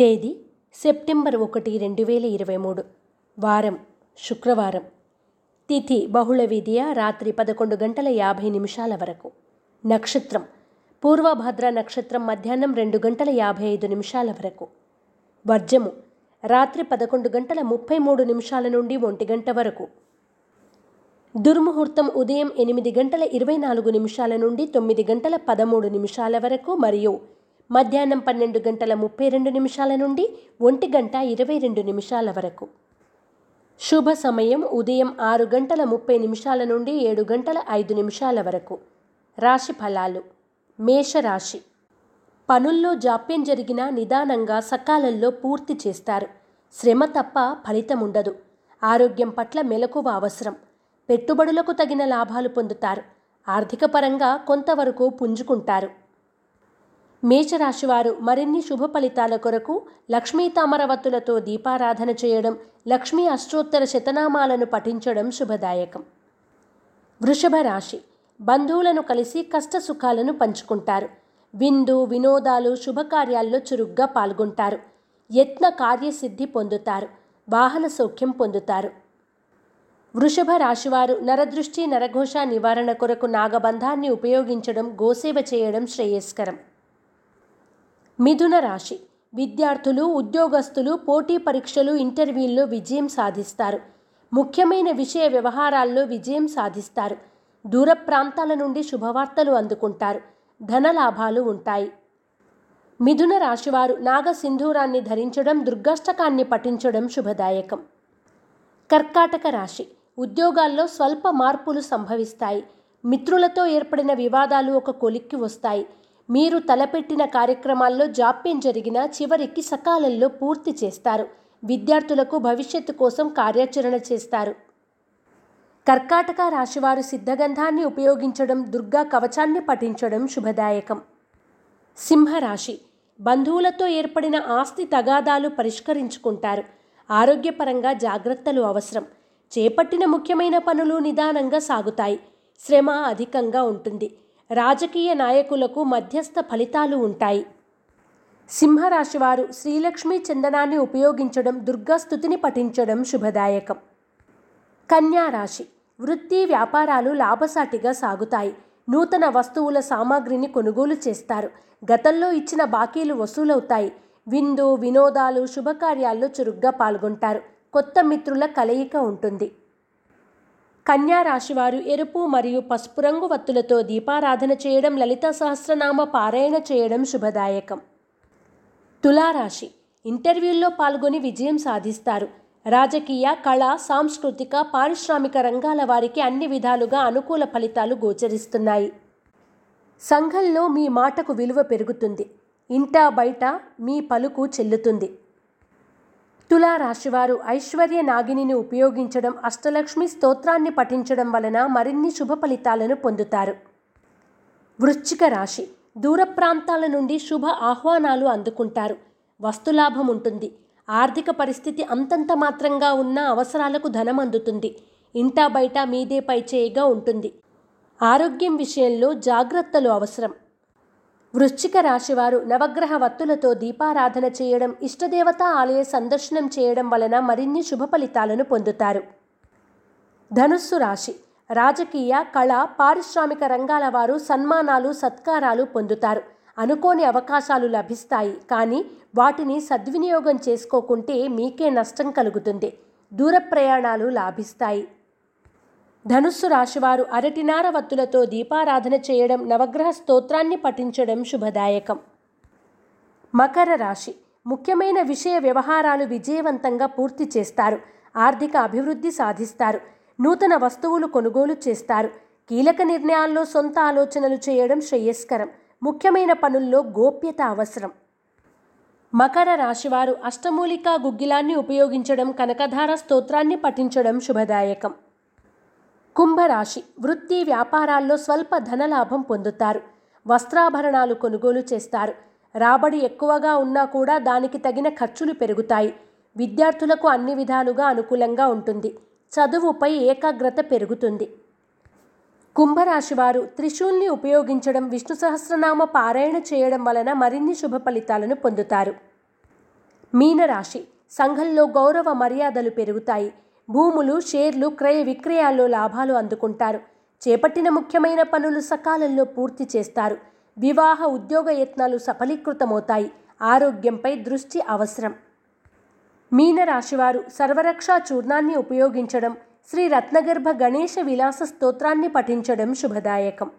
తేదీ సెప్టెంబర్ ఒకటి రెండు వేల ఇరవై మూడు. వారం శుక్రవారం. తిథి బహుళ విధియ రాత్రి పదకొండు గంటల యాభై నిమిషాల వరకు. నక్షత్రం పూర్వభద్ర నక్షత్రం మధ్యాహ్నం రెండు గంటల యాభై ఐదు నిమిషాల వరకు. వర్జము రాత్రి పదకొండు గంటల ముప్పై మూడు నిమిషాల నుండి ఒంటి గంట వరకు. దుర్ముహూర్తం ఉదయం ఎనిమిది గంటల ఇరవై నాలుగు నిమిషాల నుండి తొమ్మిది గంటల పదమూడు నిమిషాల వరకు మరియు మధ్యాహ్నం పన్నెండు గంటల ముప్పై రెండు నిమిషాల నుండి ఒంటి గంట ఇరవై రెండు నిమిషాల వరకు. శుభ సమయం ఉదయం ఆరు గంటల ముప్పై నిమిషాల నుండి ఏడు గంటల ఐదు నిమిషాల వరకు. రాశి ఫలాలు. మేషరాశి. పనుల్లో జాప్యం జరిగినా నిదానంగా సకాలంలో పూర్తి చేస్తారు. శ్రమ తప్ప ఫలితం ఉండదు. ఆరోగ్యం పట్ల మెలకువ అవసరం. పెట్టుబడులకు తగిన లాభాలు పొందుతారు. ఆర్థికపరంగా కొంతవరకు పుంజుకుంటారు. మేషరాశివారు మరిన్ని శుభ ఫలితాల కొరకు లక్ష్మీ తామరవత్తులతో దీపారాధన చేయడం లక్ష్మీ అష్టోత్తర శతనామాలను పఠించడం శుభదాయకం. వృషభ రాశి బంధువులను కలిసి కష్ట సుఖాలను పంచుకుంటారు. విందు వినోదాలు శుభకార్యాల్లో చురుగ్గా పాల్గొంటారు. యత్న కార్యసిద్ధి పొందుతారు. వాహన సౌఖ్యం పొందుతారు. వృషభ రాశివారు నరదృష్టి నరఘోష నివారణ కొరకు నాగబంధాన్ని ఉపయోగించడం గోసేవ చేయడం శ్రేయస్కరం. మిథున రాశి. విద్యార్థులు ఉద్యోగస్తులు పోటీ పరీక్షలు ఇంటర్వ్యూల్లో విజయం సాధిస్తారు. ముఖ్యమైన విషయ వ్యవహారాల్లో విజయం సాధిస్తారు. దూర ప్రాంతాల నుండి శుభవార్తలు అందుకుంటారు. ధనలాభాలు ఉంటాయి. మిథున రాశివారు నాగసింధూరాన్ని ధరించడం దుర్గాష్టకాన్ని పఠించడం శుభదాయకం. కర్కాటక రాశి. ఉద్యోగాల్లో స్వల్ప మార్పులు సంభవిస్తాయి. మిత్రులతో ఏర్పడిన వివాదాలు ఒక కొలిక్కి వస్తాయి. మీరు తలపెట్టిన కార్యక్రమాల్లో జాప్యం జరిగినా చివరికి సకాలంలో పూర్తి చేస్తారు. విద్యార్థులకు భవిష్యత్తు కోసం కార్యాచరణ చేస్తారు. కర్కాటక రాశివారు సిద్ధగంధాన్ని ఉపయోగించడం దుర్గా కవచాన్ని పఠించడం శుభదాయకం. సింహరాశి. బంధువులతో ఏర్పడిన ఆస్తి తగాదాలు పరిష్కరించుకుంటారు. ఆరోగ్యపరంగా జాగ్రత్తలు అవసరం. చేపట్టిన ముఖ్యమైన పనులు నిదానంగా సాగుతాయి. శ్రమ అధికంగా ఉంటుంది. రాజకీయ నాయకులకు మధ్యస్థ ఫలితాలు ఉంటాయి. సింహరాశివారు శ్రీలక్ష్మి చందనాన్ని ఉపయోగించడం దుర్గాస్థుతిని పఠించడం శుభదాయకం. కన్యా రాశి వృత్తి వ్యాపారాలు లాభసాటిగా సాగుతాయి. నూతన వస్తువుల సామాగ్రిని కొనుగోలు చేస్తారు. గతంలో ఇచ్చిన బాకీలు వసూలవుతాయి. విందు వినోదాలు శుభకార్యాల్లో చురుగ్గా పాల్గొంటారు. కొత్త మిత్రుల కలయిక ఉంటుంది. కన్యా రాశివారు ఎరుపు మరియు పసుపు రంగు వత్తులతో దీపారాధన చేయడం లలిత సహస్రనామ పారాయణ చేయడం శుభదాయకం. తులారాశి. ఇంటర్వ్యూల్లో పాల్గొని విజయం సాధిస్తారు. రాజకీయ కళ సాంస్కృతిక పారిశ్రామిక రంగాల వారికి అన్ని విధాలుగా అనుకూల ఫలితాలు గోచరిస్తున్నాయి. సంఘంలో మీ మాటకు విలువ పెరుగుతుంది. ఇంటా బయట మీ పలుకు చెల్లుతుంది. తులారాశివారు ఐశ్వర్య నాగిని ఉపయోగించడం అష్టలక్ష్మి స్తోత్రాన్ని పఠించడం వలన మరిన్ని శుభ ఫలితాలను పొందుతారు. వృశ్చిక రాశి. దూర ప్రాంతాల నుండి శుభ ఆహ్వానాలు అందుకుంటారు. వస్తులాభం ఉంటుంది. ఆర్థిక పరిస్థితి అంతంత మాత్రంగా ఉన్న అవసరాలకు ధనం అందుతుంది. ఇంటా బయట మీదే పైచేయిగా ఉంటుంది. ఆరోగ్యం విషయంలో జాగ్రత్తలు అవసరం. వృశ్చిక రాశివారు నవగ్రహ వత్తులతో దీపారాధన చేయడం ఇష్టదేవత ఆలయ సందర్శనం చేయడం వలన మరిన్ని శుభ ఫలితాలను పొందుతారు. ధనుస్సు రాశి. రాజకీయ కళ పారిశ్రామిక రంగాల వారు సన్మానాలు సత్కారాలు పొందుతారు. అనుకోని అవకాశాలు లభిస్తాయి. కానీ వాటిని సద్వినియోగం చేసుకోకుంటే మీకే నష్టం కలుగుతుంది. దూర ప్రయాణాలు లాభిస్తాయి. ధనుస్సు రాశివారు అరటినార వత్తులతో దీపారాధన చేయడం నవగ్రహ స్తోత్రాన్ని పఠించడం శుభదాయకం. మకర రాశి. ముఖ్యమైన విషయ వ్యవహారాలు విజయవంతంగా పూర్తి చేస్తారు. ఆర్థిక అభివృద్ధి సాధిస్తారు. నూతన వస్తువులు కొనుగోలు చేస్తారు. కీలక నిర్ణయాల్లో సొంత ఆలోచనలు చేయడం శ్రేయస్కరం. ముఖ్యమైన పనుల్లో గోప్యత అవసరం. మకర రాశివారు అష్టమూలికా గుగ్గిలాన్ని ఉపయోగించడం కనకధార స్తోత్రాన్ని పఠించడం శుభదాయకం. కుంభరాశి వృత్తి వ్యాపారాల్లో స్వల్ప ధనలాభం పొందుతారు. వస్త్రాభరణాలు కొనుగోలు చేస్తారు. రాబడి ఎక్కువగా ఉన్నా కూడా దానికి తగిన ఖర్చులు పెరుగుతాయి. విద్యార్థులకు అన్ని విధాలుగా అనుకూలంగా ఉంటుంది. చదువుపై ఏకాగ్రత పెరుగుతుంది. కుంభరాశివారు త్రిశూల్ని ఉపయోగించడం విష్ణు సహస్రనామ పారాయణ చేయడం వలన మరిన్ని శుభ ఫలితాలను పొందుతారు. మీనరాశి సంఘంలో గౌరవ మర్యాదలు పెరుగుతాయి. భూములు షేర్లు క్రయ విక్రయాల్లో లాభాలు అందుకుంటారు. చేపట్టిన ముఖ్యమైన పనులు సకాలంలో పూర్తి చేస్తారు. వివాహ ఉద్యోగ యత్నాలు సఫలీకృతమవుతాయి. ఆరోగ్యంపై దృష్టి అవసరం. మీనరాశివారు సర్వరక్షా చూర్ణాన్ని ఉపయోగించడం శ్రీ రత్నగర్భ గణేష విలాస స్తోత్రాన్ని పఠించడం శుభదాయకం.